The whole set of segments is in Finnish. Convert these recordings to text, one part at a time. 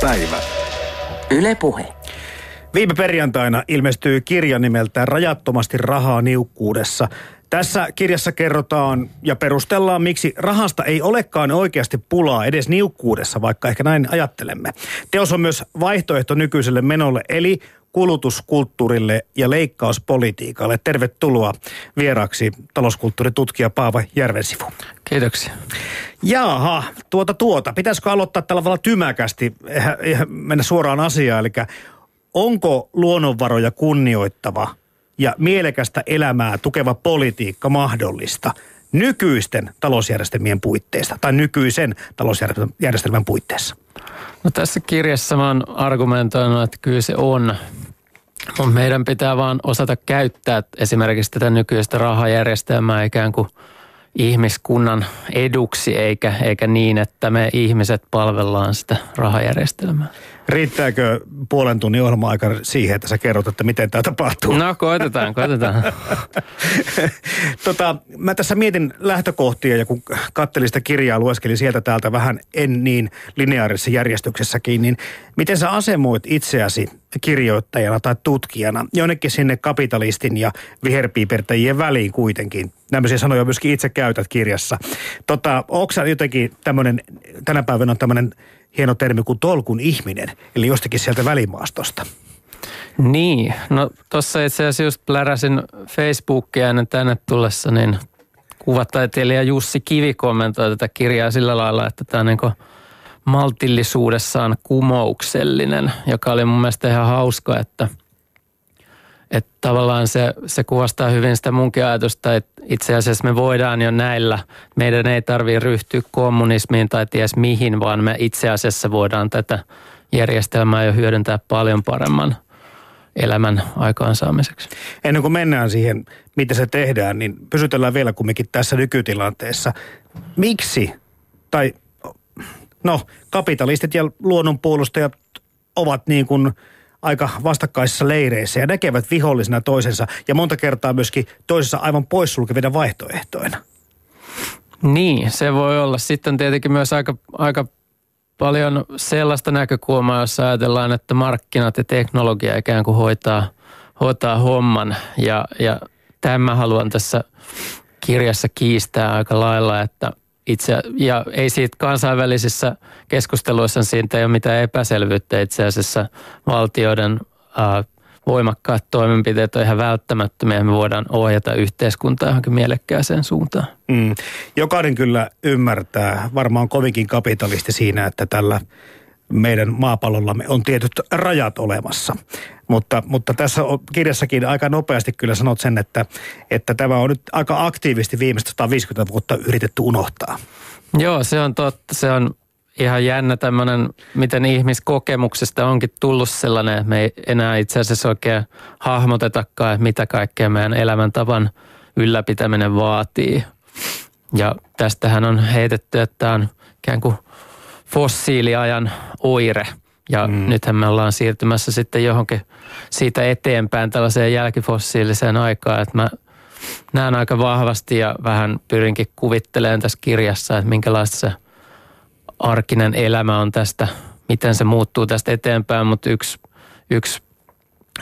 päivä. Yle Puhe. Viime perjantaina ilmestyy kirja nimeltään Rajattomasti rahaa niukkuudessa. Tässä kirjassa kerrotaan ja perustellaan, miksi rahasta ei olekaan oikeasti pulaa edes niukkuudessa, vaikka ehkä näin ajattelemme. Teos on myös vaihtoehto nykyiselle menolle, eli kulutuskulttuurille ja leikkauspolitiikalle. Tervetuloa vieraaksi talouskulttuuritutkija Paava Järvensivu. Kiitoksia. Jaha, tuota tuota. Pitäisikö aloittaa tällä tavalla tymäkästi, eihän, eihän mennä suoraan asiaan, eli onko luonnonvaroja kunnioittava ja mielekästä elämää tukeva politiikka mahdollista nykyisten talousjärjestelmien puitteissa tai nykyisen talousjärjestelmän puitteissa? No tässä kirjassa mä oon argumentoinut, että kyllä se on. Mutta meidän pitää vaan osata käyttää esimerkiksi tätä nykyistä rahajärjestelmää ikään kuin ihmiskunnan eduksi, eikä, eikä niin, että me ihmiset palvellaan sitä rahajärjestelmää. Riittääkö puolen tunnin ohjelma-aika siihen, että sä kerrot, että miten tämä tapahtuu? No koitetaan, koitetaan. tota, mä tässä mietin lähtökohtia ja kun kattelin sitä kirjaa, lueskelin sieltä täältä vähän en niin lineaarisessa järjestyksessäkin, niin miten sä asemoit itseäsi kirjoittajana tai tutkijana jonnekin sinne kapitalistin ja viherpiipertäjien väliin kuitenkin? Nämmöisiä sanoja myöskin itse käytät kirjassa. Tota, onko jotenkin tämmöinen, tänä päivänä on tämmöinen hieno termi kuin tolkun ihminen, eli jostakin sieltä välimaastosta. Niin, no tuossa itse asiassa just pläräsin Facebookia ennen tänne tullessa, niin kuvataiteilija Jussi Kivi kommentoi tätä kirjaa sillä lailla, että tämä on niin maltillisuudessaan kumouksellinen, joka oli mun mielestä ihan hauska, että – että tavallaan se, se kuvastaa hyvin sitä munkin ajatusta, että itse asiassa me voidaan jo näillä, meidän ei tarvitse ryhtyä kommunismiin tai ties mihin, vaan me itse asiassa voidaan tätä järjestelmää jo hyödyntää paljon paremman elämän aikaansaamiseksi. Ennen kuin mennään siihen, miten se tehdään, niin pysytellään vielä kumminkin tässä nykytilanteessa. Miksi, tai no kapitalistit ja luonnonpuolustajat ovat niin kuin – aika vastakkaisissa leireissä ja näkevät vihollisena toisensa ja monta kertaa myöskin toisessa aivan poissulkevina vaihtoehtoina. Niin, se voi olla. Sitten tietenkin myös aika, aika paljon sellaista näkökulmaa, jossa ajatellaan, että markkinat ja teknologia ikään kuin hoitaa, hoitaa homman. Ja, ja tämän haluan tässä kirjassa kiistää aika lailla, että itse, ja ei siitä kansainvälisissä keskusteluissa siitä ei ole mitään epäselvyyttä itse asiassa valtioiden ää, voimakkaat toimenpiteet on ihan välttämättömiä me voidaan ohjata yhteiskuntaa johonkin mielekkääseen suuntaan. Mm. Jokainen kyllä ymmärtää, varmaan kovinkin kapitalisti siinä, että tällä meidän maapallollamme on tietyt rajat olemassa. Mutta, mutta tässä kirjassakin aika nopeasti kyllä sanot sen, että, että tämä on nyt aika aktiivisesti viimeistä 150 vuotta yritetty unohtaa. Joo, se on totta. Se on ihan jännä tämmöinen, miten ihmiskokemuksesta onkin tullut sellainen, että me ei enää itse asiassa oikein hahmotetakaan, että mitä kaikkea meidän elämäntavan ylläpitäminen vaatii. Ja tästähän on heitetty, että tämä on ikään kuin – fossiiliajan oire. Ja mm. nythän me ollaan siirtymässä sitten johonkin siitä eteenpäin tällaiseen jälkifossiiliseen aikaan, että mä näen aika vahvasti ja vähän pyrinkin kuvittelemaan tässä kirjassa, että minkälaista se arkinen elämä on tästä, miten se muuttuu tästä eteenpäin, mutta yksi, yksi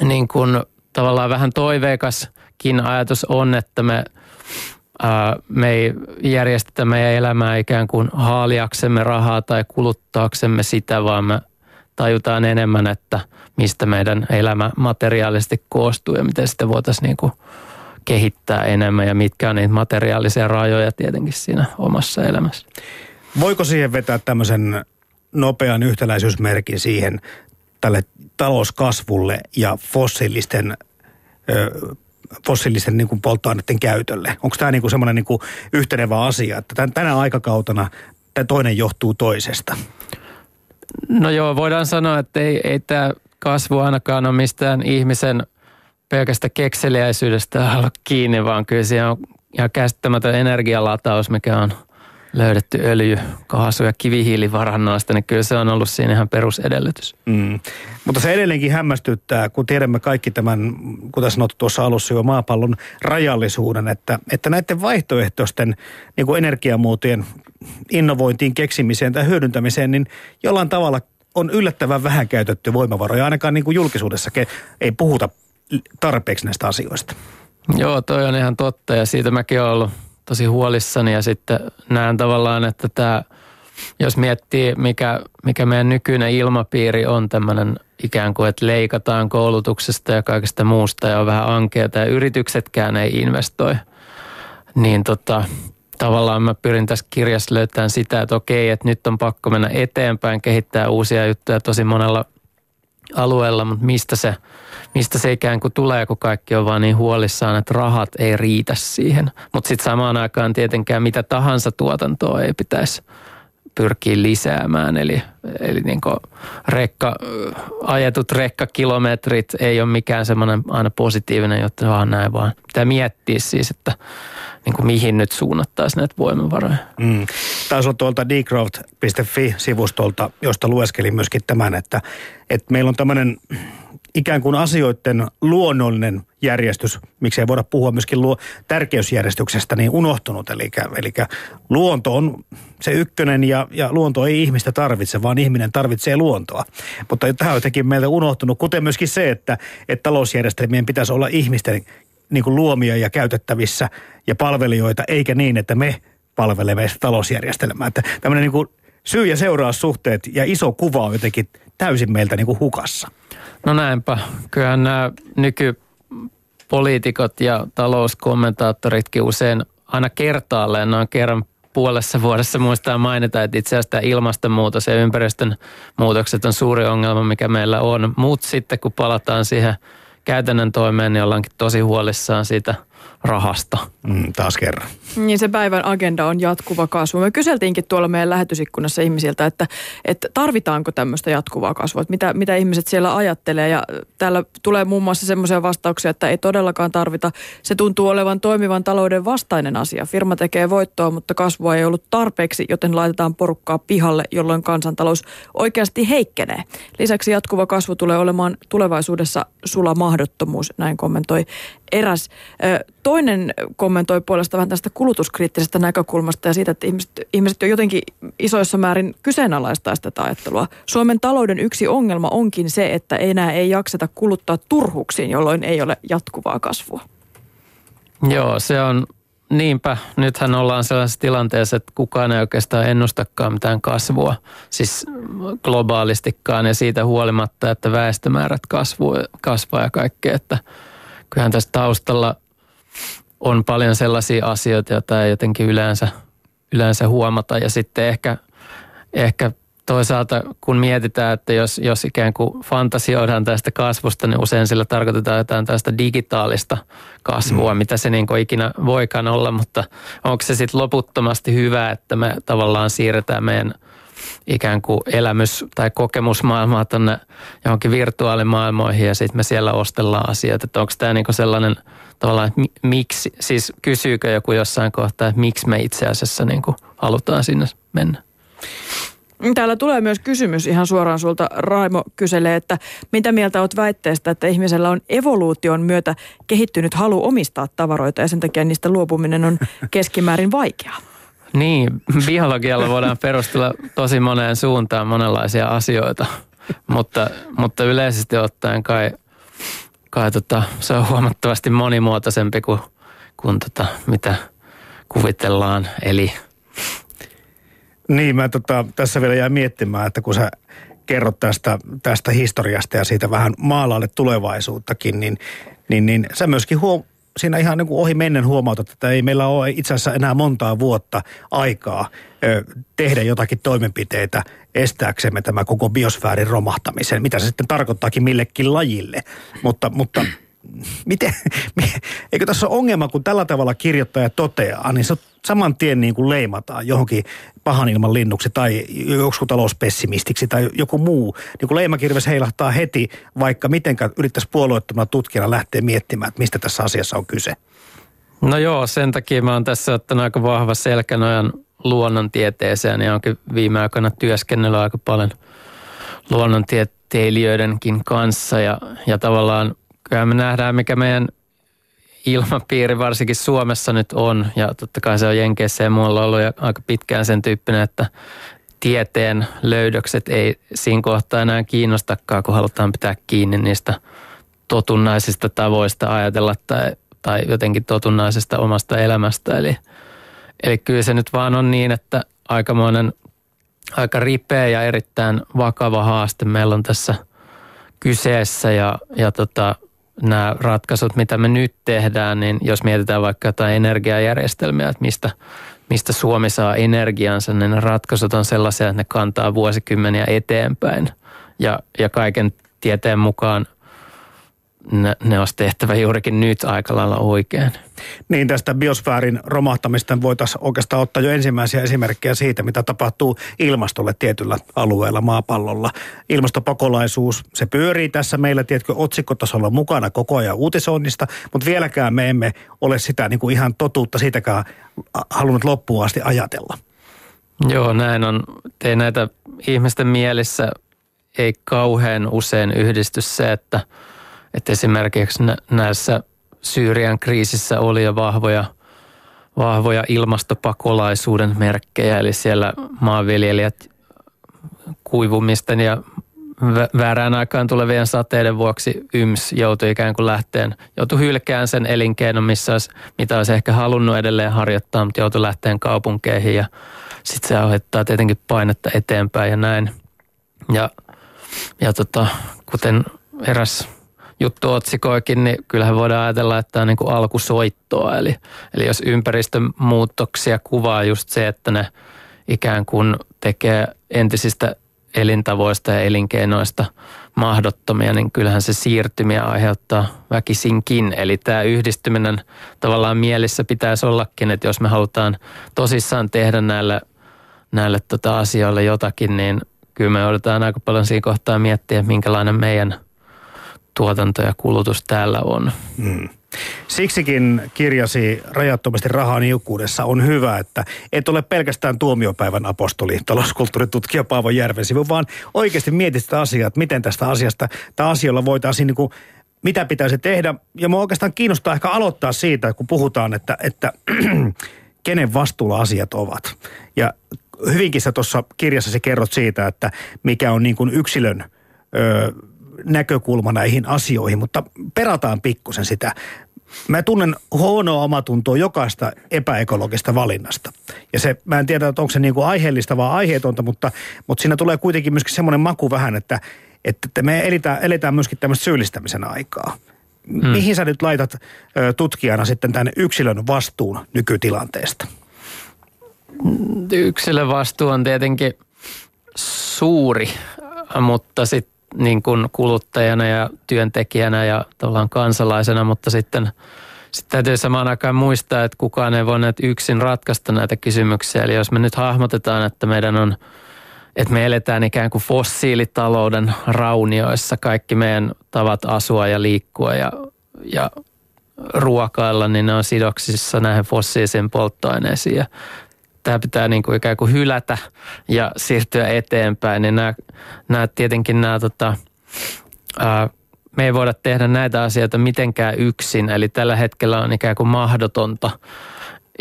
niin kuin tavallaan vähän toiveikaskin ajatus on, että me – me ei järjestetä meidän elämää ikään kuin haaliaksemme rahaa tai kuluttaaksemme sitä, vaan me tajutaan enemmän, että mistä meidän elämä materiaalisesti koostuu ja miten sitä voitaisiin niin kuin kehittää enemmän ja mitkä on niitä materiaalisia rajoja tietenkin siinä omassa elämässä. Voiko siihen vetää tämmöisen nopean yhtäläisyysmerkin siihen tälle talouskasvulle ja fossiilisten fossiilisten niin kuin polttoaineiden käytölle? Onko tämä niin kuin semmoinen niin kuin yhtenevä asia, että tämän, tänä aikakautena tämä toinen johtuu toisesta? No joo, voidaan sanoa, että ei, ei tämä kasvu ainakaan ole mistään ihmisen pelkästä kekseliäisyydestä olla kiinni, vaan kyllä siellä on ihan käsittämätön energialataus, mikä on – löydetty öljy, kaasu ja kivihiilivarannoista, niin kyllä se on ollut siinä ihan perusedellytys. Mm. Mutta se edelleenkin hämmästyttää, kun tiedämme kaikki tämän, kuten sanottu tuossa alussa jo, maapallon rajallisuuden, että, että näiden vaihtoehtoisten niin kuin energiamuotojen innovointiin, keksimiseen tai hyödyntämiseen, niin jollain tavalla on yllättävän vähän käytetty voimavaroja. Ainakaan niin kuin julkisuudessa ei puhuta tarpeeksi näistä asioista. Joo, toi on ihan totta ja siitä mäkin olen ollut tosi huolissani ja sitten näen tavallaan, että tämä, jos miettii mikä, mikä meidän nykyinen ilmapiiri on tämmöinen ikään kuin, että leikataan koulutuksesta ja kaikesta muusta ja on vähän ankeata ja yrityksetkään ei investoi, niin tota, tavallaan mä pyrin tässä kirjassa löytämään sitä, että okei, että nyt on pakko mennä eteenpäin, kehittää uusia juttuja tosi monella alueella, mutta mistä se, mistä se ikään kuin tulee, kun kaikki on vaan niin huolissaan, että rahat ei riitä siihen. Mutta sitten samaan aikaan tietenkään mitä tahansa tuotantoa ei pitäisi pyrkii lisäämään. Eli, eli niin rekka, ajetut rekkakilometrit ei ole mikään semmoinen aina positiivinen juttu, vaan näin vaan pitää miettiä siis, että niin kuin mihin nyt suunnattaisiin näitä voimavaroja. Mm. Taisi olla tuolta decraft.fi-sivustolta, josta lueskelin myöskin tämän, että, että meillä on tämmöinen ikään kuin asioiden luonnollinen järjestys, miksei voida puhua myöskin luo, tärkeysjärjestyksestä, niin unohtunut. Eli, eli luonto on se ykkönen ja, ja luonto ei ihmistä tarvitse, vaan ihminen tarvitsee luontoa. Mutta tämä on jotenkin meiltä unohtunut, kuten myöskin se, että, että talousjärjestelmien pitäisi olla ihmisten niin kuin luomia ja käytettävissä ja palvelijoita, eikä niin, että me palvelemme sitä talousjärjestelmää. Että tämmöinen niin syy- ja seuraussuhteet ja iso kuva on jotenkin täysin meiltä niin kuin hukassa. No näinpä. Kyllähän nämä nykypoliitikot ja talouskommentaattoritkin usein aina kertaalleen noin kerran puolessa vuodessa muistaa mainita, että itse asiassa tämä ilmastonmuutos ja ympäristön muutokset on suuri ongelma, mikä meillä on. Mutta sitten kun palataan siihen käytännön toimeen, niin ollaankin tosi huolissaan siitä – rahasta. Mm, taas kerran. Niin se päivän agenda on jatkuva kasvu. Me kyseltiinkin tuolla meidän lähetysikkunassa ihmisiltä, että, että tarvitaanko tämmöistä jatkuvaa kasvua, että mitä, mitä ihmiset siellä ajattelee. Ja täällä tulee muun muassa semmoisia vastauksia, että ei todellakaan tarvita. Se tuntuu olevan toimivan talouden vastainen asia. Firma tekee voittoa, mutta kasvua ei ollut tarpeeksi, joten laitetaan porukkaa pihalle, jolloin kansantalous oikeasti heikkenee. Lisäksi jatkuva kasvu tulee olemaan tulevaisuudessa sula mahdottomuus, näin kommentoi eräs. Toinen kommentoi puolesta vähän tästä kulutuskriittisestä näkökulmasta ja siitä, että ihmiset, ihmiset jo jotenkin isoissa määrin kyseenalaistaa tätä ajattelua. Suomen talouden yksi ongelma onkin se, että enää ei jakseta kuluttaa turhuksiin, jolloin ei ole jatkuvaa kasvua. Joo, se on niinpä. Nythän ollaan sellaisessa tilanteessa, että kukaan ei oikeastaan ennustakaan mitään kasvua, siis globaalistikaan ja siitä huolimatta, että väestömäärät kasvuu, kasvaa ja kaikkea, että – kyllähän tässä taustalla on paljon sellaisia asioita, joita ei jotenkin yleensä, yleensä huomata. Ja sitten ehkä, ehkä toisaalta kun mietitään, että jos, jos ikään kuin fantasioidaan tästä kasvusta, niin usein sillä tarkoitetaan jotain tästä digitaalista kasvua, mm. mitä se niin kuin ikinä voikaan olla, mutta onko se sitten loputtomasti hyvä, että me tavallaan siirretään meidän – ikään kuin elämys- tai kokemusmaailmaa tuonne johonkin virtuaalimaailmoihin ja sitten me siellä ostellaan asioita. Että onko tämä niinku sellainen tavallaan, että miksi, siis kysyykö joku jossain kohtaa, että miksi me itse asiassa niinku halutaan sinne mennä? Täällä tulee myös kysymys ihan suoraan sulta. Raimo kyselee, että mitä mieltä olet väitteestä, että ihmisellä on evoluution myötä kehittynyt halu omistaa tavaroita ja sen takia niistä luopuminen on keskimäärin vaikeaa? Niin, biologialla voidaan perustella tosi moneen suuntaan monenlaisia asioita, mutta, mutta yleisesti ottaen kai, kai tota, se on huomattavasti monimuotoisempi kuin, kuin tota, mitä kuvitellaan. Eli niin, mä tota, tässä vielä jää miettimään, että kun sä kerrot tästä, tästä historiasta ja siitä vähän maalaalle tulevaisuuttakin, niin, niin, niin sä myöskin huom- siinä ihan niin kuin ohi mennen huomautat, että ei meillä ole itse asiassa enää montaa vuotta aikaa ö, tehdä jotakin toimenpiteitä estääksemme tämä koko biosfäärin romahtamisen, mitä se sitten tarkoittaakin millekin lajille. Mutta, mutta miten, eikö tässä ole ongelma, kun tällä tavalla kirjoittaja toteaa, niin se saman tien niin kuin leimataan johonkin pahan ilman linnuksi tai joku talouspessimistiksi tai joku muu. Niin kuin leimakirves heilahtaa heti, vaikka mitenkä yrittäisi puolueettomana tutkijana lähteä miettimään, että mistä tässä asiassa on kyse. No joo, sen takia mä oon tässä ottanut aika vahva selkänojan luonnontieteeseen ja onkin viime aikoina työskennellyt aika paljon luonnontieteilijöidenkin kanssa ja, ja tavallaan kyllä me nähdään, mikä meidän ilmapiiri varsinkin Suomessa nyt on, ja totta kai se on Jenkeissä ja muualla ollut aika pitkään sen tyyppinen, että tieteen löydökset ei siinä kohtaa enää kiinnostakaan, kun halutaan pitää kiinni niistä totunnaisista tavoista ajatella tai, tai jotenkin totunnaisesta omasta elämästä. Eli, eli kyllä se nyt vaan on niin, että aikamoinen, aika ripeä ja erittäin vakava haaste meillä on tässä kyseessä ja, ja tota, nämä ratkaisut, mitä me nyt tehdään, niin jos mietitään vaikka jotain energiajärjestelmiä, että mistä, mistä Suomi saa energiansa, niin ne ratkaisut on sellaisia, että ne kantaa vuosikymmeniä eteenpäin. Ja, ja kaiken tieteen mukaan ne, ne olisi tehtävä juurikin nyt aika lailla oikein. Niin tästä biosfäärin romahtamista voitaisiin oikeastaan ottaa jo ensimmäisiä esimerkkejä siitä, mitä tapahtuu ilmastolle tietyllä alueella maapallolla. Ilmastopakolaisuus, se pyörii tässä meillä, tiedätkö, otsikkotasolla mukana koko ajan uutisoinnista, mutta vieläkään me emme ole sitä niin kuin ihan totuutta siitäkään halunnut loppuun asti ajatella. Joo, näin on. Tei näitä ihmisten mielissä ei kauhean usein yhdisty se, että – että esimerkiksi näissä Syyrian kriisissä oli jo vahvoja, vahvoja ilmastopakolaisuuden merkkejä, eli siellä maanviljelijät kuivumisten ja väärään aikaan tulevien sateiden vuoksi YMS joutui ikään kuin lähteen, joutui hylkään sen elinkeinon, missä olisi, mitä olisi ehkä halunnut edelleen harjoittaa, mutta joutui lähteen kaupunkeihin ja sitten se aiheuttaa tietenkin painetta eteenpäin ja näin. Ja, ja tota, kuten eräs juttu otsikoikin, niin kyllähän voidaan ajatella, että tämä on niin kuin alkusoittoa. Eli, eli jos ympäristön muutoksia kuvaa just se, että ne ikään kuin tekee entisistä elintavoista ja elinkeinoista mahdottomia, niin kyllähän se siirtymiä aiheuttaa väkisinkin. Eli tämä yhdistyminen tavallaan mielissä pitäisi ollakin, että jos me halutaan tosissaan tehdä näille, näille tota asioille jotakin, niin kyllä me joudutaan aika paljon siinä kohtaa miettiä, minkälainen meidän – tuotanto ja kulutus täällä on. Mm. Siksikin kirjasi rajattomasti rahaa niukkuudessa on hyvä, että et ole pelkästään tuomiopäivän apostoli, talouskulttuuritutkija Paavo Järvensivu, vaan oikeasti mietit sitä asiaa, että miten tästä asiasta tai asioilla voitaisiin niin kuin, mitä pitäisi tehdä. Ja mua oikeastaan kiinnostaa ehkä aloittaa siitä, kun puhutaan, että, että kenen vastuulla asiat ovat. Ja hyvinkin sä tuossa kirjassasi kerrot siitä, että mikä on niin kuin yksilön ö, näkökulma näihin asioihin, mutta perataan pikkusen sitä. Mä tunnen huonoa omatuntoa jokaista epäekologista valinnasta. Ja se, mä en tiedä, että onko se niinku aiheellista vai aiheetonta, mutta, mutta siinä tulee kuitenkin myöskin semmoinen maku vähän, että, että me eletään, eletään myöskin tämmöistä syyllistämisen aikaa. Hmm. Mihin sä nyt laitat ö, tutkijana sitten tämän yksilön vastuun nykytilanteesta? Yksilön vastuu on tietenkin suuri, mutta sitten niin kuin kuluttajana ja työntekijänä ja tavallaan kansalaisena, mutta sitten sitten täytyy samaan aikaan muistaa, että kukaan ei voi näitä yksin ratkaista näitä kysymyksiä. Eli jos me nyt hahmotetaan, että meidän on, että me eletään ikään kuin fossiilitalouden raunioissa, kaikki meidän tavat asua ja liikkua ja, ja ruokailla, niin ne on sidoksissa näihin fossiilisiin polttoaineisiin. Ja tämä pitää niin kuin ikään kuin hylätä ja siirtyä eteenpäin. Niin nämä, nämä tietenkin nämä tota, ää, me ei voida tehdä näitä asioita mitenkään yksin. Eli tällä hetkellä on ikään kuin mahdotonta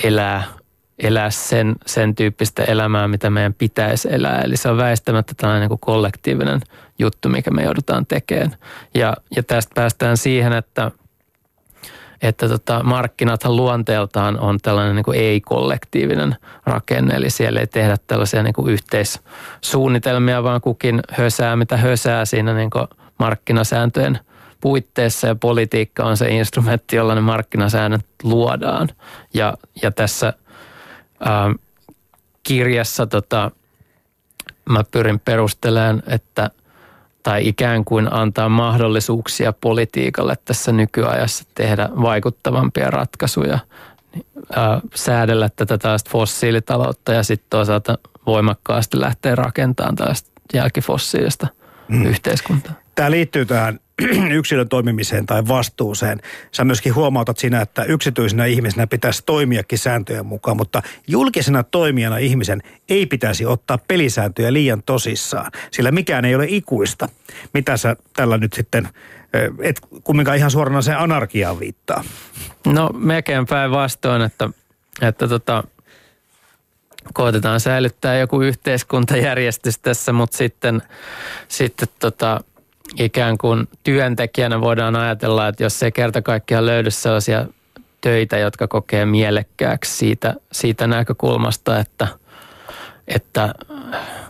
elää, elää sen, sen tyyppistä elämää, mitä meidän pitäisi elää. Eli se on väistämättä tällainen niin kuin kollektiivinen juttu, mikä me joudutaan tekemään. Ja, ja tästä päästään siihen, että – että tota, markkinathan luonteeltaan on tällainen niin kuin ei-kollektiivinen rakenne, eli siellä ei tehdä tällaisia niin kuin yhteissuunnitelmia, vaan kukin hösää mitä hösää siinä niin kuin markkinasääntöjen puitteissa ja politiikka on se instrumentti, jolla ne markkinasäännöt luodaan. Ja, ja tässä ää, ähm, kirjassa tota, mä pyrin perustelemaan, että – tai ikään kuin antaa mahdollisuuksia politiikalle tässä nykyajassa tehdä vaikuttavampia ratkaisuja, niin, säädellä tätä tällaista fossiilitaloutta ja sitten toisaalta voimakkaasti lähteä rakentamaan tällaista jälkifossiilista mm. yhteiskuntaa. Tämä liittyy tähän yksilön toimimiseen tai vastuuseen. Sä myöskin huomautat siinä, että yksityisenä ihmisenä pitäisi toimiakin sääntöjen mukaan, mutta julkisena toimijana ihmisen ei pitäisi ottaa pelisääntöjä liian tosissaan, sillä mikään ei ole ikuista. Mitä sä tällä nyt sitten, et kumminkaan ihan suorana se anarkiaan viittaa? No melkein päinvastoin, että, että tota, koitetaan säilyttää joku yhteiskuntajärjestys tässä, mutta sitten, sitten tota, ikään kuin työntekijänä voidaan ajatella, että jos ei kerta kaikkiaan löydy sellaisia töitä, jotka kokee mielekkääksi siitä, siitä näkökulmasta, että, että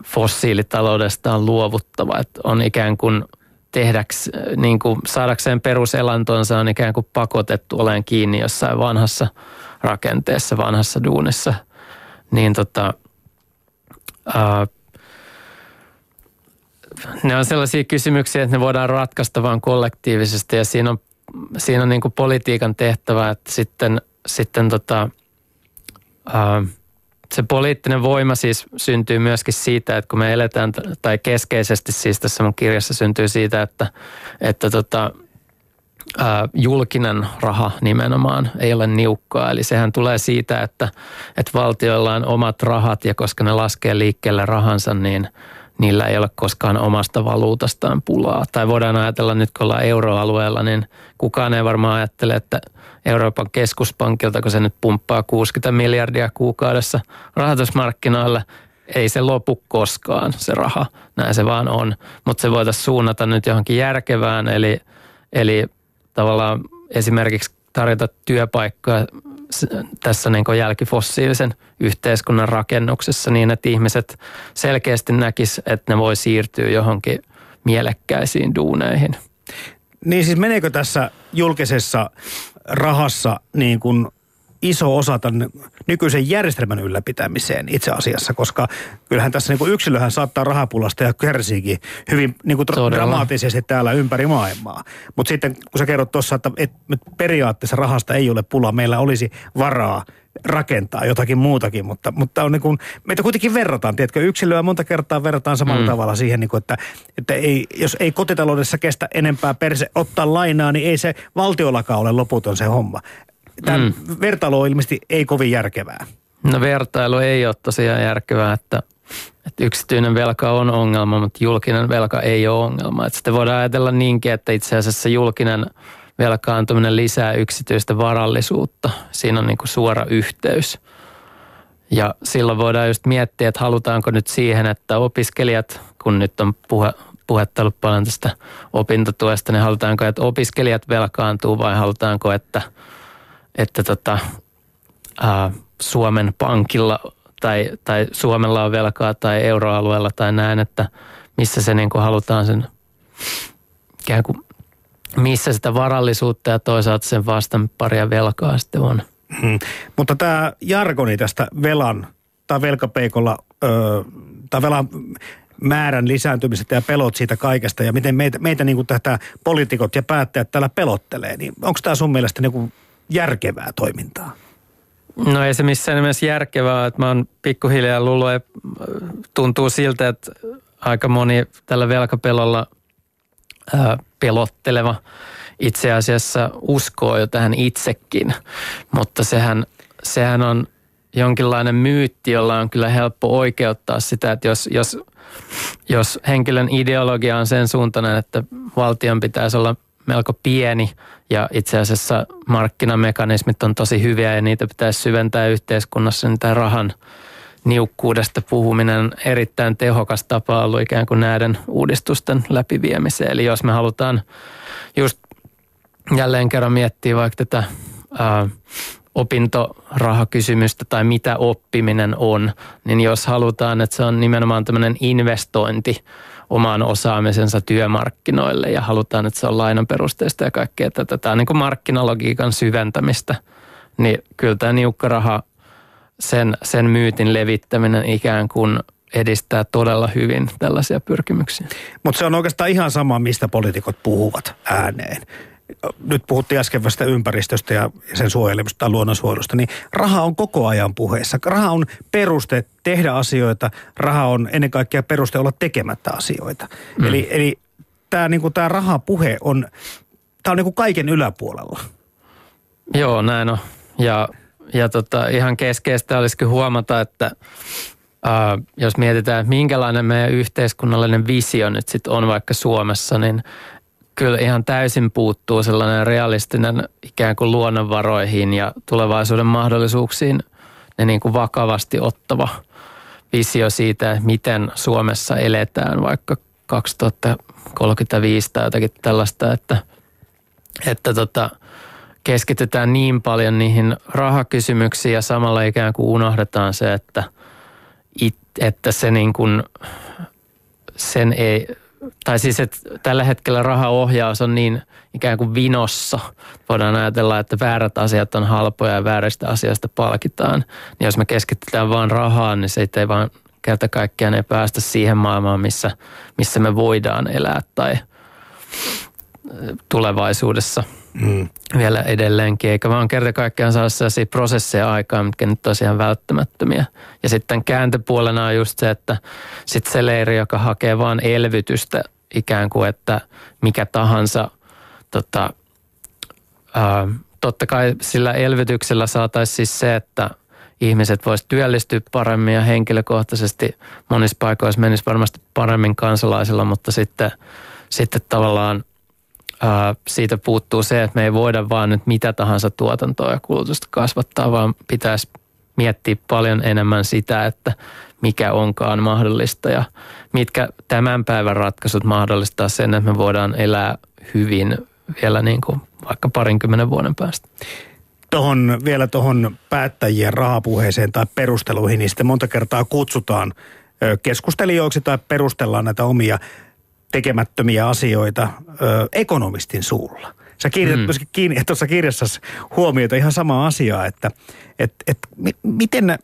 fossiilitaloudesta on luovuttava, että on ikään kuin tehdäksi, niin kuin saadakseen peruselantonsa on ikään kuin pakotettu olen kiinni jossain vanhassa rakenteessa, vanhassa duunissa, niin tota, ää, ne on sellaisia kysymyksiä, että ne voidaan ratkaista vain kollektiivisesti ja siinä on, siinä on niin kuin politiikan tehtävä, että sitten, sitten tota, ää, se poliittinen voima siis syntyy myöskin siitä, että kun me eletään, tai keskeisesti siis tässä mun kirjassa syntyy siitä, että, että tota, ää, julkinen raha nimenomaan ei ole niukkaa. Eli sehän tulee siitä, että, että valtioilla on omat rahat ja koska ne laskee liikkeelle rahansa, niin niillä ei ole koskaan omasta valuutastaan pulaa. Tai voidaan ajatella nyt, kun ollaan euroalueella, niin kukaan ei varmaan ajattele, että Euroopan keskuspankilta, kun se nyt pumppaa 60 miljardia kuukaudessa rahoitusmarkkinoille, ei se lopu koskaan se raha, näin se vaan on. Mutta se voitaisiin suunnata nyt johonkin järkevään, eli, eli tavallaan esimerkiksi tarjota työpaikkoja tässä niin jälkifossiilisen yhteiskunnan rakennuksessa niin, että ihmiset selkeästi näkis, että ne voi siirtyä johonkin mielekkäisiin duuneihin. Niin siis meneekö tässä julkisessa rahassa niin kuin iso osa tämän nykyisen järjestelmän ylläpitämiseen itse asiassa, koska kyllähän tässä niin kuin yksilöhän saattaa rahapulasta ja kärsiikin hyvin niin kuin dramaattisesti täällä ympäri maailmaa. Mutta sitten kun sä kerrot tuossa, että, että periaatteessa rahasta ei ole pula, meillä olisi varaa rakentaa jotakin muutakin, mutta, mutta on niin kuin, meitä kuitenkin verrataan, tiedätkö, yksilöä monta kertaa verrataan samalla mm. tavalla siihen, niin kuin, että, että ei, jos ei kotitaloudessa kestä enempää perse ottaa lainaa, niin ei se valtiollakaan ole loputon se homma tämä mm. vertailu ilmeisesti ei kovin järkevää. No vertailu ei ole tosiaan järkevää, että, että yksityinen velka on ongelma, mutta julkinen velka ei ole ongelma. Että sitten voidaan ajatella niinkin, että itse asiassa julkinen velkaantuminen lisää yksityistä varallisuutta. Siinä on niin kuin suora yhteys. Ja silloin voidaan just miettiä, että halutaanko nyt siihen, että opiskelijat, kun nyt on puhe, puhetta ollut paljon tästä opintotuesta, niin halutaanko, että opiskelijat velkaantuu vai halutaanko, että – että tota, ää, Suomen pankilla tai, tai Suomella on velkaa tai euroalueella tai näin, että missä se niin kuin halutaan sen ikään kuin, missä sitä varallisuutta ja toisaalta sen vastaan paria velkaa sitten on. Hmm. Mutta tämä jargoni tästä velan tai velkapeikolla ö, tai velan määrän lisääntymisestä ja pelot siitä kaikesta ja miten meitä, meitä niin kuin tätä poliitikot ja päättäjät täällä pelottelee, niin onko tämä sun mielestä niin kuin järkevää toimintaa? No ei se missään nimessä järkevää, että mä oon pikkuhiljaa luullut, että tuntuu siltä, että aika moni tällä velkapelolla ää, pelotteleva itse asiassa uskoo jo tähän itsekin, mutta sehän, sehän on jonkinlainen myytti, jolla on kyllä helppo oikeuttaa sitä, että jos, jos, jos henkilön ideologia on sen suuntainen, että valtion pitäisi olla melko pieni ja itse asiassa markkinamekanismit on tosi hyviä ja niitä pitäisi syventää yhteiskunnassa, niin tämä rahan niukkuudesta puhuminen erittäin tehokas tapa ollut ikään kuin näiden uudistusten läpiviemiseen. Eli jos me halutaan just jälleen kerran miettiä vaikka tätä ää, opintorahakysymystä tai mitä oppiminen on, niin jos halutaan, että se on nimenomaan tämmöinen investointi oman osaamisensa työmarkkinoille ja halutaan, että se on lainan perusteista ja kaikkea tätä. Tämä on niin kuin markkinalogiikan syventämistä. Niin kyllä tämä niukka raha, sen, sen myytin levittäminen ikään kuin edistää todella hyvin tällaisia pyrkimyksiä. Mutta se on oikeastaan ihan sama, mistä poliitikot puhuvat ääneen nyt puhuttiin äsken vasta ympäristöstä ja sen suojelemusta tai luonnonsuojelusta, niin raha on koko ajan puheessa. Raha on peruste tehdä asioita, raha on ennen kaikkea peruste olla tekemättä asioita. Mm. Eli, eli tämä niinku, rahapuhe on, tää on niinku kaiken yläpuolella. Joo, näin on. Ja, ja tota, ihan keskeistä olisikin huomata, että Uh, jos mietitään, että minkälainen meidän yhteiskunnallinen visio nyt sitten on vaikka Suomessa, niin kyllä ihan täysin puuttuu sellainen realistinen ikään kuin luonnonvaroihin ja tulevaisuuden mahdollisuuksiin. Ne niin kuin vakavasti ottava visio siitä, miten Suomessa eletään vaikka 2035 tai jotakin tällaista, että, että tota, keskitytään niin paljon niihin rahakysymyksiin ja samalla ikään kuin unohdetaan se, että, it, että se niin kuin, sen ei, tai siis että tällä hetkellä rahaohjaus on niin ikään kuin vinossa. Voidaan ajatella, että väärät asiat on halpoja ja vääristä asioista palkitaan. Niin jos me keskitytään vaan rahaan, niin se ei vaan kerta kaikkiaan ei päästä siihen maailmaan, missä, missä me voidaan elää tai tulevaisuudessa mm. vielä edelleenkin, eikä vaan kerta kaikkiaan saa sellaisia prosesseja aikaan, mitkä nyt on ihan välttämättömiä. Ja sitten kääntöpuolena on just se, että sitten se leiri, joka hakee vaan elvytystä ikään kuin, että mikä tahansa tota, ää, totta kai sillä elvytyksellä saataisiin siis se, että ihmiset vois työllistyä paremmin ja henkilökohtaisesti monissa paikoissa menisi varmasti paremmin kansalaisilla, mutta sitten, sitten tavallaan ää, siitä puuttuu se, että me ei voida vaan nyt mitä tahansa tuotantoa ja kulutusta kasvattaa, vaan pitäisi miettiä paljon enemmän sitä, että mikä onkaan mahdollista ja mitkä tämän päivän ratkaisut mahdollistaa sen, että me voidaan elää hyvin vielä niin kuin vaikka parinkymmenen vuoden päästä. Tohon, vielä tuohon päättäjien rahapuheeseen tai perusteluihin, niin sitten monta kertaa kutsutaan keskustelijoiksi tai perustellaan näitä omia tekemättömiä asioita ö, ekonomistin suulla. Sä kiinnität mm. myöskin kiinni, tuossa kirjassa huomiota ihan samaa asiaa, että et, et, miten,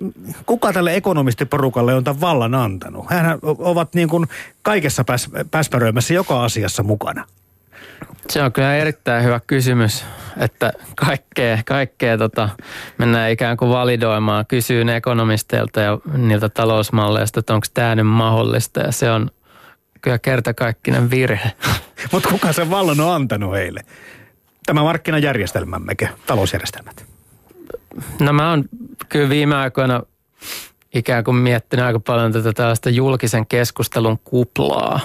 kuka tälle ekonomistiporukalle on tämän vallan antanut? Hän ovat niin kuin kaikessa päs, päspäröimässä joka asiassa mukana. Se on kyllä erittäin hyvä kysymys, että kaikkea, kaikkea tota, mennään ikään kuin validoimaan, kysyyn ekonomisteilta ja niiltä talousmalleista, että onko tämä nyt mahdollista ja se on kyllä kertakaikkinen virhe. Mutta kuka sen vallan on antanut heille? Tämä markkinajärjestelmämmekö, talousjärjestelmät? No mä oon kyllä viime aikoina ikään kuin miettinyt aika paljon tätä tällaista julkisen keskustelun kuplaa,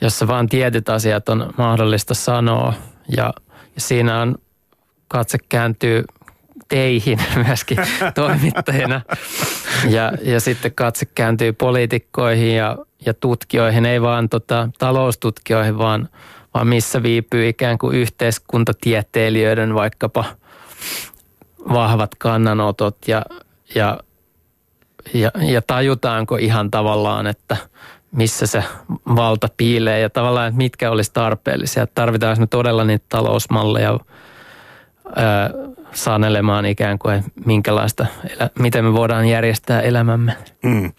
jossa vaan tietyt asiat on mahdollista sanoa ja, ja siinä on katse kääntyy teihin myöskin toimittajina. Ja, ja sitten katse kääntyy poliitikkoihin ja, ja tutkijoihin, ei vaan tota, taloustutkijoihin, vaan, vaan missä viipyy ikään kuin yhteiskuntatieteilijöiden vaikkapa vahvat kannanotot ja, ja, ja, ja tajutaanko ihan tavallaan, että missä se valta piilee ja tavallaan, että mitkä olisi tarpeellisia. Tarvitaanko me todella niitä talousmalleja sanelemaan ikään kuin, minkälaista, miten me voidaan järjestää elämämme. Mm.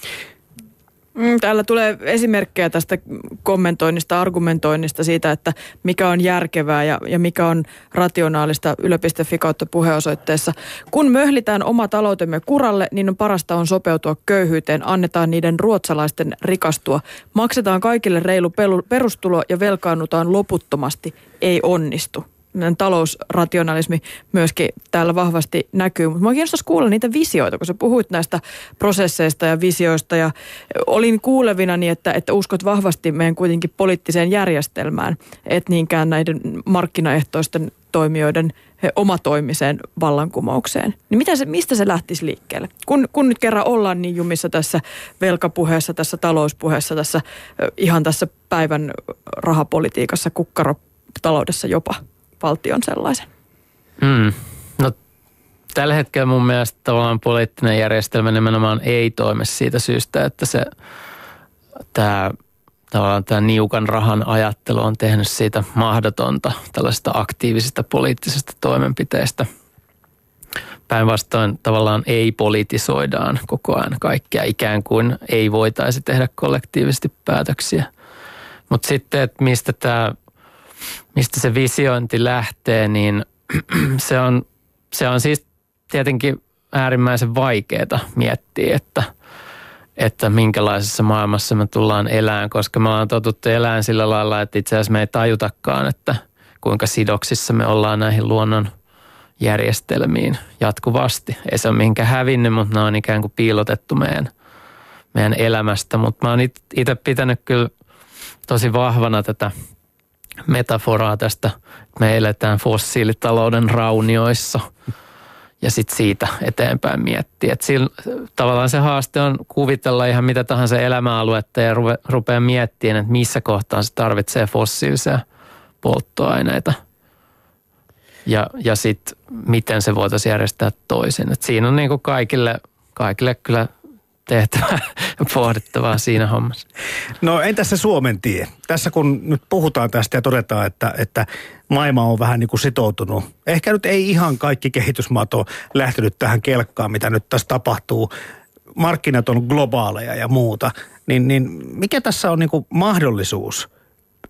Mm. Täällä tulee esimerkkejä tästä kommentoinnista, argumentoinnista siitä, että mikä on järkevää ja, ja mikä on rationaalista yle.fi kautta puheosoitteessa. Kun möhlitään oma taloutemme kuralle, niin on parasta on sopeutua köyhyyteen. Annetaan niiden ruotsalaisten rikastua. Maksetaan kaikille reilu perustulo ja velkaannutaan loputtomasti. Ei onnistu talousrationalismi myöskin täällä vahvasti näkyy. Mutta minua kiinnostaisi kuulla niitä visioita, kun sä puhuit näistä prosesseista ja visioista. Ja olin kuulevinani, että, että uskot vahvasti meidän kuitenkin poliittiseen järjestelmään, et niinkään näiden markkinaehtoisten toimijoiden omatoimiseen vallankumoukseen. Niin mitä se, mistä se lähtisi liikkeelle? Kun, kun nyt kerran ollaan niin jumissa tässä velkapuheessa, tässä talouspuheessa, tässä ihan tässä päivän rahapolitiikassa, kukkarotaloudessa jopa – valtion sellaisen. Mm. No tällä hetkellä mun mielestä tavallaan poliittinen järjestelmä nimenomaan ei toimi siitä syystä, että se tämä tavallaan tämä niukan rahan ajattelu on tehnyt siitä mahdotonta tällaista aktiivisesta poliittisesta toimenpiteestä. Päinvastoin tavallaan ei politisoidaan koko ajan kaikkea, ikään kuin ei voitaisi tehdä kollektiivisesti päätöksiä. Mutta sitten, että mistä tämä mistä se visiointi lähtee, niin se on, se on siis tietenkin äärimmäisen vaikeaa miettiä, että, että minkälaisessa maailmassa me tullaan elämään, koska me ollaan totuttu elämään sillä lailla, että itse asiassa me ei tajutakaan, että kuinka sidoksissa me ollaan näihin luonnon järjestelmiin jatkuvasti. Ei se ole mihinkään hävinnyt, mutta ne on ikään kuin piilotettu meidän, meidän elämästä. Mutta mä oon itse pitänyt kyllä tosi vahvana tätä metaforaa tästä, me eletään fossiilitalouden raunioissa. ja sitten siitä eteenpäin miettiä. Et sillä, tavallaan se haaste on kuvitella ihan mitä tahansa elämäaluetta ja rupe, rupeaa miettimään, että missä kohtaa se tarvitsee fossiilisia polttoaineita. Ja, ja sitten miten se voitaisiin järjestää toisin. Et siinä on niin kaikille, kaikille kyllä tehtävää pohdittavaa siinä hommassa. No entäs se Suomen tie? Tässä kun nyt puhutaan tästä ja todetaan, että, että maailma on vähän niin kuin sitoutunut. Ehkä nyt ei ihan kaikki kehitysmaat ole lähtenyt tähän kelkkaan, mitä nyt tässä tapahtuu. Markkinat on globaaleja ja muuta. Niin, niin mikä tässä on niin kuin mahdollisuus –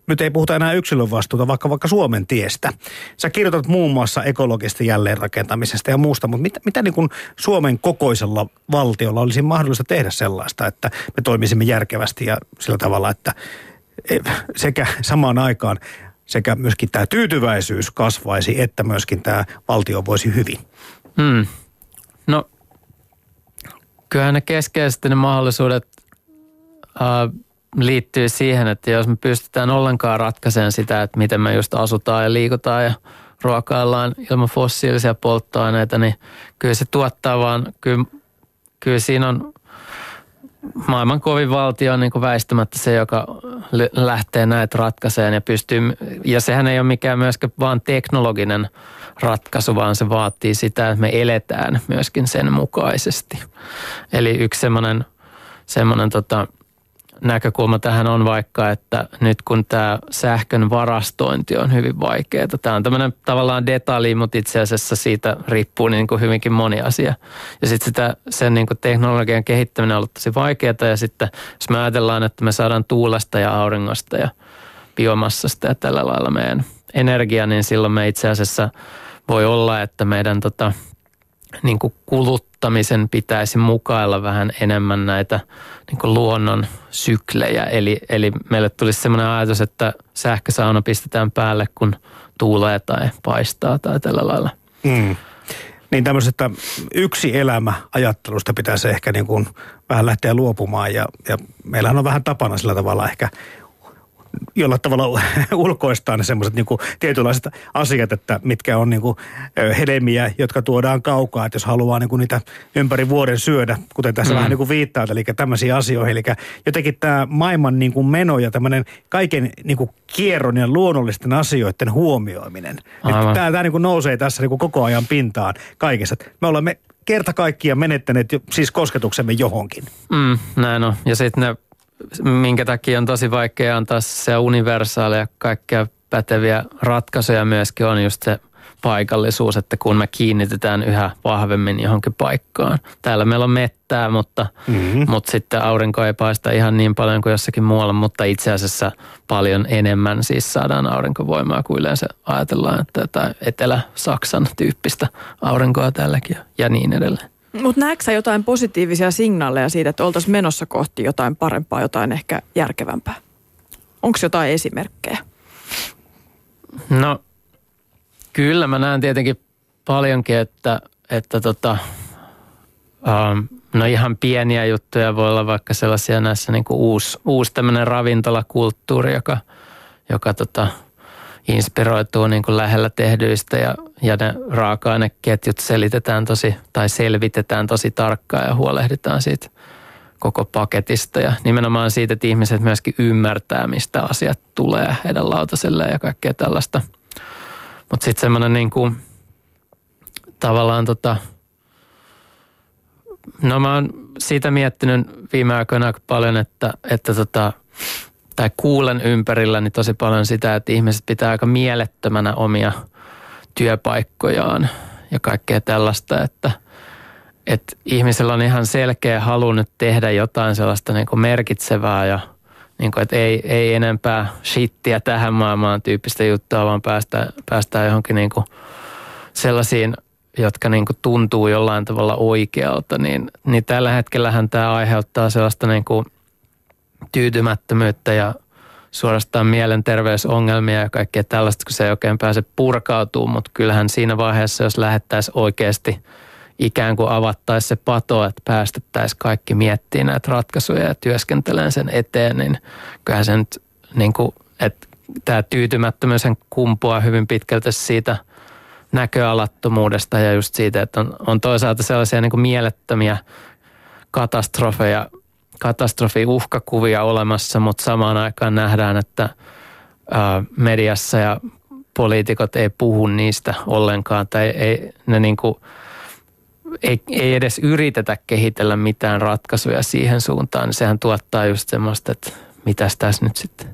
nyt ei puhuta enää yksilön vastuuta, vaikka vaikka Suomen tiestä. Sä kirjoitat muun muassa ekologista jälleenrakentamisesta ja muusta, mutta mitä, mitä niin kuin Suomen kokoisella valtiolla olisi mahdollista tehdä sellaista, että me toimisimme järkevästi ja sillä tavalla, että e, sekä samaan aikaan sekä myöskin tämä tyytyväisyys kasvaisi, että myöskin tämä valtio voisi hyvin? Hmm. No, kyllähän ne keskeisesti ne mahdollisuudet äh, liittyy siihen, että jos me pystytään ollenkaan ratkaisemaan sitä, että miten me just asutaan ja liikutaan ja ruokaillaan ilman fossiilisia polttoaineita, niin kyllä se tuottaa vaan, kyllä, kyllä siinä on maailman kovin valtio on niin kuin väistämättä se, joka lähtee näitä ratkaiseen ja pystyy, ja sehän ei ole mikään myöskään vaan teknologinen ratkaisu, vaan se vaatii sitä, että me eletään myöskin sen mukaisesti. Eli yksi semmoinen, semmoinen tota, näkökulma tähän on vaikka, että nyt kun tämä sähkön varastointi on hyvin vaikeaa. Tämä on tämmöinen tavallaan detalji, mutta itse asiassa siitä riippuu niin kuin hyvinkin moni asia. Ja sitten sitä, sen niin kuin teknologian kehittäminen on ollut tosi vaikeaa ja sitten jos me ajatellaan, että me saadaan tuulesta ja auringosta ja biomassasta ja tällä lailla meidän energia, niin silloin me itse asiassa voi olla, että meidän tota, niin kuin kuluttamisen pitäisi mukailla vähän enemmän näitä niin kuin luonnon syklejä. Eli, eli meille tulisi sellainen ajatus, että sähkösauna pistetään päälle, kun tuulee tai paistaa tai tällä lailla. Mm. Niin tämmöisestä yksi elämä ajattelusta pitäisi ehkä niin kuin vähän lähteä luopumaan ja, ja meillähän on vähän tapana sillä tavalla ehkä jolla tavalla ulkoistaa ne semmoiset niin tietynlaiset asiat, että mitkä on niin kuin hedelmiä, jotka tuodaan kaukaa, että jos haluaa niin kuin niitä ympäri vuoden syödä, kuten tässä mm. vähän niin kuin viittaa, eli tämmöisiä asioihin. Eli jotenkin tämä maailman niin kuin meno ja tämmöinen kaiken niin kuin kierron ja luonnollisten asioiden huomioiminen. Aivan. Tämä, tämä niin kuin nousee tässä niin kuin koko ajan pintaan kaikessa. Me olemme kerta kaikkiaan menettäneet siis kosketuksemme johonkin. Mm, näin on. Ja sitten ne minkä takia on tosi vaikea antaa se universaaleja kaikkea päteviä ratkaisuja myöskin on just se paikallisuus, että kun me kiinnitetään yhä vahvemmin johonkin paikkaan. Täällä meillä on mettää, mutta, mm-hmm. mutta sitten aurinko ei paista ihan niin paljon kuin jossakin muualla, mutta itse asiassa paljon enemmän siis saadaan aurinkovoimaa kuin yleensä ajatellaan, että Etelä-Saksan tyyppistä aurinkoa tälläkin ja niin edelleen. Mutta näetkö jotain positiivisia signaaleja siitä, että oltaisiin menossa kohti jotain parempaa, jotain ehkä järkevämpää? Onko jotain esimerkkejä? No kyllä mä näen tietenkin paljonkin, että, että tota, um, no ihan pieniä juttuja voi olla vaikka sellaisia näissä niin kuin uusi, uusi tämmöinen ravintolakulttuuri, joka, joka tota, inspiroituu niin kuin lähellä tehdyistä ja, ja ne raaka-aineketjut selitetään tosi tai selvitetään tosi tarkkaan ja huolehditaan siitä koko paketista ja nimenomaan siitä, että ihmiset myöskin ymmärtää, mistä asiat tulee heidän lautaselle ja kaikkea tällaista. Mutta sitten semmoinen niin kuin, tavallaan tota, no mä oon siitä miettinyt viime aikoina aika paljon, että, että tota, tai kuulen ympärilläni tosi paljon sitä, että ihmiset pitää aika mielettömänä omia työpaikkojaan ja kaikkea tällaista, että, että ihmisellä on ihan selkeä halu nyt tehdä jotain sellaista niin kuin merkitsevää ja niin kuin, että ei, ei enempää shittiä tähän maailmaan tyyppistä juttua, vaan päästään, päästään johonkin niin kuin sellaisiin, jotka niin kuin tuntuu jollain tavalla oikealta, niin, niin tällä hetkellähän tämä aiheuttaa sellaista niin kuin – tyytymättömyyttä ja suorastaan mielenterveysongelmia ja kaikkea tällaista, kun se ei oikein pääse purkautumaan, mutta kyllähän siinä vaiheessa, jos lähettäisiin oikeasti ikään kuin avattaisiin se pato, että päästettäisiin kaikki miettimään näitä ratkaisuja ja työskentelemään sen eteen, niin kyllähän se nyt niin kuin, että tämä tyytymättömyys kumpuaa hyvin pitkälti siitä näköalattomuudesta ja just siitä, että on, on toisaalta sellaisia niin kuin mielettömiä katastrofeja, katastrofiuhkakuvia olemassa, mutta samaan aikaan nähdään, että ää, mediassa ja poliitikot ei puhu niistä ollenkaan tai ei, ne niin kuin, ei, ei edes yritetä kehitellä mitään ratkaisuja siihen suuntaan, niin sehän tuottaa just semmoista, että mitäs tässä nyt sitten?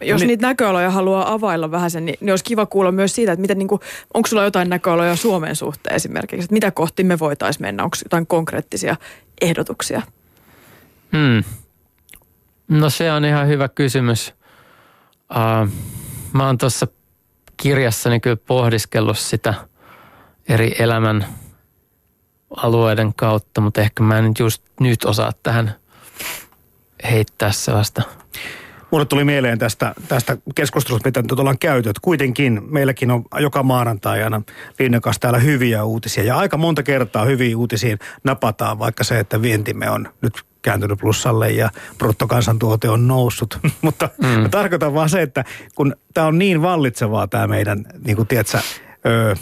Jos niin, niitä näköaloja haluaa availla vähän sen, niin, niin olisi kiva kuulla myös siitä, että miten, niin kuin, onko sulla jotain näköaloja Suomen suhteen esimerkiksi, että mitä kohti me voitaisiin mennä, onko jotain konkreettisia ehdotuksia? Hmm. No se on ihan hyvä kysymys. Uh, mä oon tuossa kirjassani kyllä pohdiskellut sitä eri elämän alueiden kautta, mutta ehkä mä en just nyt osaa tähän heittää sellaista Mulle tuli mieleen tästä, tästä keskustelusta, mitä nyt ollaan käyty, että kuitenkin meilläkin on joka maanantai aina linjakas täällä hyviä uutisia. Ja aika monta kertaa hyviä uutisiin napataan, vaikka se, että vientimme on nyt kääntynyt plussalle ja bruttokansantuote on noussut. Mutta mm. tarkoitan vaan se, että kun tämä on niin vallitsevaa tämä meidän, niin kuin tiedätkö, öö,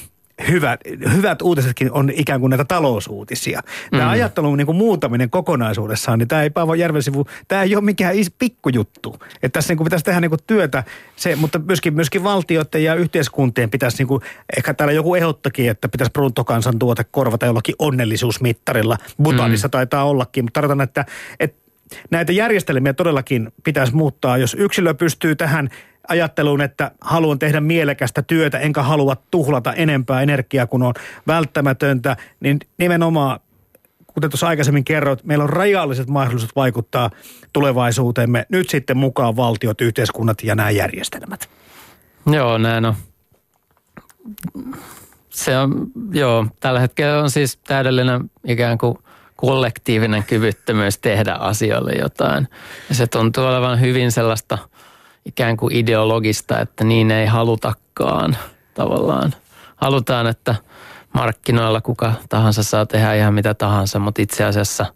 hyvät, hyvät uutisetkin on ikään kuin näitä talousuutisia. Tämä mm. ajattelun niin kuin muutaminen kokonaisuudessaan, niin tämä ei Paavo Järvensivu, tämä ei ole mikään pikkujuttu. Että tässä niin kuin pitäisi tehdä niin kuin työtä, se, mutta myöskin, myöskin valtioiden ja yhteiskuntien pitäisi, niin kuin, ehkä täällä joku ehdottakin, että pitäisi bruttokansantuote korvata jollakin onnellisuusmittarilla. Butanissa mm. taitaa ollakin, mutta tarkoitan, että, että näitä järjestelmiä todellakin pitäisi muuttaa. Jos yksilö pystyy tähän ajatteluun, että haluan tehdä mielekästä työtä, enkä halua tuhlata enempää energiaa kuin on välttämätöntä, niin nimenomaan kuten tuossa aikaisemmin kerroit, meillä on rajalliset mahdollisuudet vaikuttaa tulevaisuuteemme. Nyt sitten mukaan valtiot, yhteiskunnat ja nämä järjestelmät. Joo, näin on. Se on, joo, tällä hetkellä on siis täydellinen ikään kuin kollektiivinen kyvyttömyys tehdä asioille jotain. Ja se tuntuu olevan hyvin sellaista – ikään kuin ideologista, että niin ei halutakaan tavallaan. Halutaan, että markkinoilla kuka tahansa saa tehdä ihan mitä tahansa, mutta itse asiassa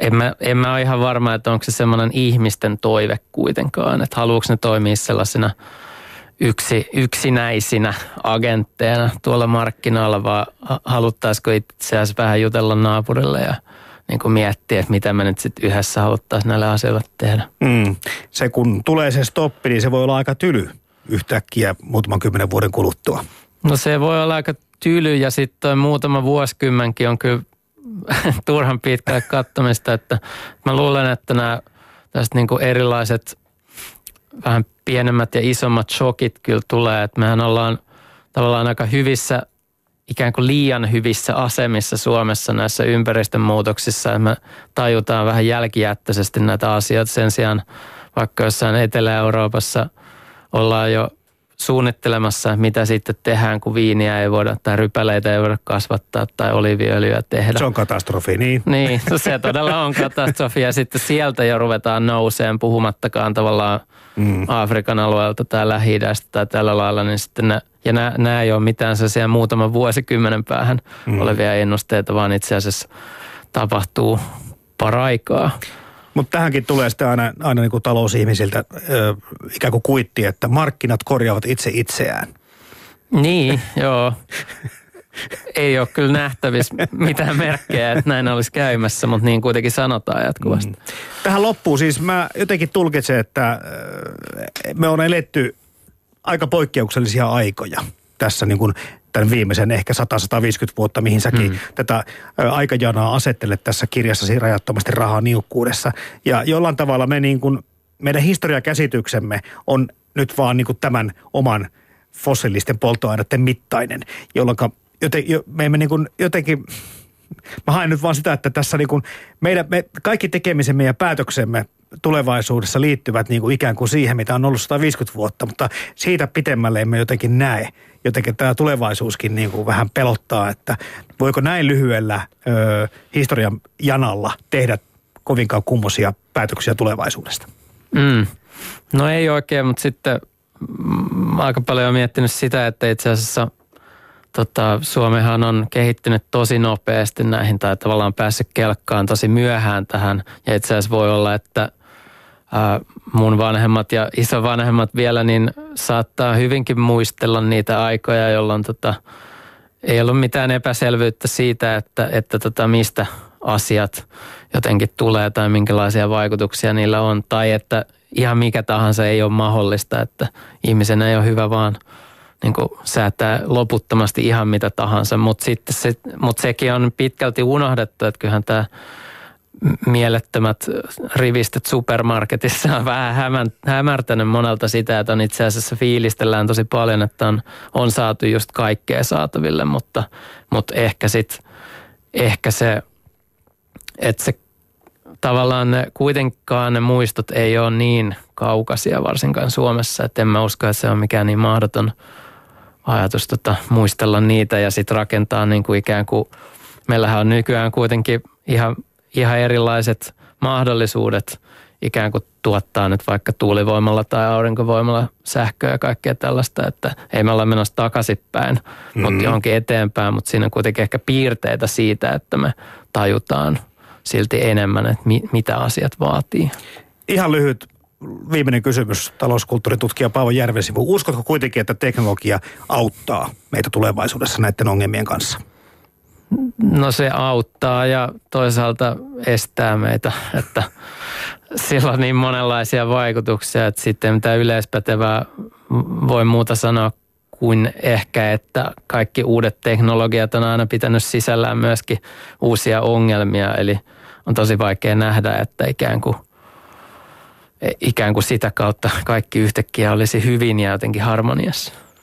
en mä, en mä ole ihan varma, että onko se semmoinen ihmisten toive kuitenkaan, että haluuks ne toimia sellaisena yksi, yksinäisinä agentteina tuolla markkinoilla, vaan haluttaisiko itse asiassa vähän jutella naapurille ja – niin kuin miettiä, että mitä me nyt sitten yhdessä haluttaisiin näille asioille tehdä. Mm. Se kun tulee se stoppi, niin se voi olla aika tyly yhtäkkiä muutaman kymmenen vuoden kuluttua. No se voi olla aika tyly ja sitten muutama vuosikymmenkin on kyllä turhan pitkälle kattomista, että mä luulen, että nämä tästä niin kuin erilaiset vähän pienemmät ja isommat shokit kyllä tulee, että mehän ollaan tavallaan aika hyvissä ikään kuin liian hyvissä asemissa Suomessa näissä ympäristönmuutoksissa. Me tajutaan vähän jälkijättöisesti näitä asioita sen sijaan, vaikka jossain Etelä-Euroopassa ollaan jo suunnittelemassa, mitä sitten tehdään, kun viiniä ei voida tai rypäleitä ei voida kasvattaa tai oliviöljyä tehdä. Se on katastrofi, niin. Niin, se todella on katastrofi ja sitten sieltä jo ruvetaan nouseen puhumattakaan tavallaan mm. Afrikan alueelta tai lähi tai tällä lailla, niin sitten ne, ja nämä, nämä ei ole mitään sellaisia muutaman vuosikymmenen päähän mm. olevia ennusteita, vaan itse asiassa tapahtuu paraikaa. Mutta tähänkin tulee sitten aina, aina niin kuin talousihmisiltä ö, ikään kuin kuitti, että markkinat korjaavat itse itseään. Niin, joo. Ei ole kyllä nähtävissä mitään merkkejä, että näin olisi käymässä, mutta niin kuitenkin sanotaan jatkuvasti. Mm. Tähän loppuu siis mä jotenkin tulkitsen, että me on eletty aika poikkeuksellisia aikoja tässä niin kuin tämän viimeisen ehkä 100-150 vuotta, mihin säkin mm. tätä aikajanaa asettelet tässä kirjassasi rajattomasti rahaa niukkuudessa. Ja jollain tavalla me niin kuin, meidän historiakäsityksemme on nyt vaan niin kuin tämän oman fossiilisten polttoaineiden mittainen, jolloin joten, jo, me emme niin kuin jotenkin, mä haen nyt vaan sitä, että tässä niin kuin meidän, me, kaikki tekemisemme ja päätöksemme tulevaisuudessa liittyvät niin kuin ikään kuin siihen, mitä on ollut 150 vuotta, mutta siitä pitemmälle emme jotenkin näe. Jotenkin tämä tulevaisuuskin niin kuin vähän pelottaa, että voiko näin lyhyellä ö, historian janalla tehdä kovinkaan kummosia päätöksiä tulevaisuudesta. Mm. No ei oikein, mutta sitten mä aika paljon miettinyt sitä, että itse asiassa tota, Suomehan on kehittynyt tosi nopeasti näihin tai tavallaan päässyt kelkkaan tosi myöhään tähän. Ja itse asiassa voi olla, että mun vanhemmat ja isovanhemmat vielä, niin saattaa hyvinkin muistella niitä aikoja, jolloin tota, ei ollut mitään epäselvyyttä siitä, että, että tota, mistä asiat jotenkin tulee tai minkälaisia vaikutuksia niillä on. Tai että ihan mikä tahansa ei ole mahdollista, että ihmisen ei ole hyvä vaan niin kuin säätää loputtomasti ihan mitä tahansa. Mutta se, mut sekin on pitkälti unohdettu, että kyllähän tämä mielettömät rivistöt supermarketissa on vähän hämärtänyt monelta sitä, että on itse asiassa fiilistellään tosi paljon, että on, on saatu just kaikkea saataville, mutta, mutta ehkä sit, ehkä se, että se tavallaan ne, kuitenkaan ne muistot ei ole niin kaukaisia varsinkaan Suomessa, että en mä usko, että se on mikään niin mahdoton ajatus tota, muistella niitä ja sitten rakentaa niin kuin ikään kuin, meillähän on nykyään kuitenkin ihan ihan erilaiset mahdollisuudet ikään kuin tuottaa nyt vaikka tuulivoimalla tai aurinkovoimalla sähköä ja kaikkea tällaista, että ei me olla menossa takaisinpäin, mm-hmm. mutta johonkin eteenpäin, mutta siinä on kuitenkin ehkä piirteitä siitä, että me tajutaan silti enemmän, että mi- mitä asiat vaatii. Ihan lyhyt viimeinen kysymys talouskulttuuritutkija Paavo Järvesivu. Uskotko kuitenkin, että teknologia auttaa meitä tulevaisuudessa näiden ongelmien kanssa? No se auttaa ja toisaalta estää meitä, että sillä on niin monenlaisia vaikutuksia, että sitten mitä yleispätevää voi muuta sanoa kuin ehkä, että kaikki uudet teknologiat on aina pitänyt sisällään myöskin uusia ongelmia, eli on tosi vaikea nähdä, että ikään kuin, ikään kuin sitä kautta kaikki yhtäkkiä olisi hyvin ja jotenkin harmoniassa.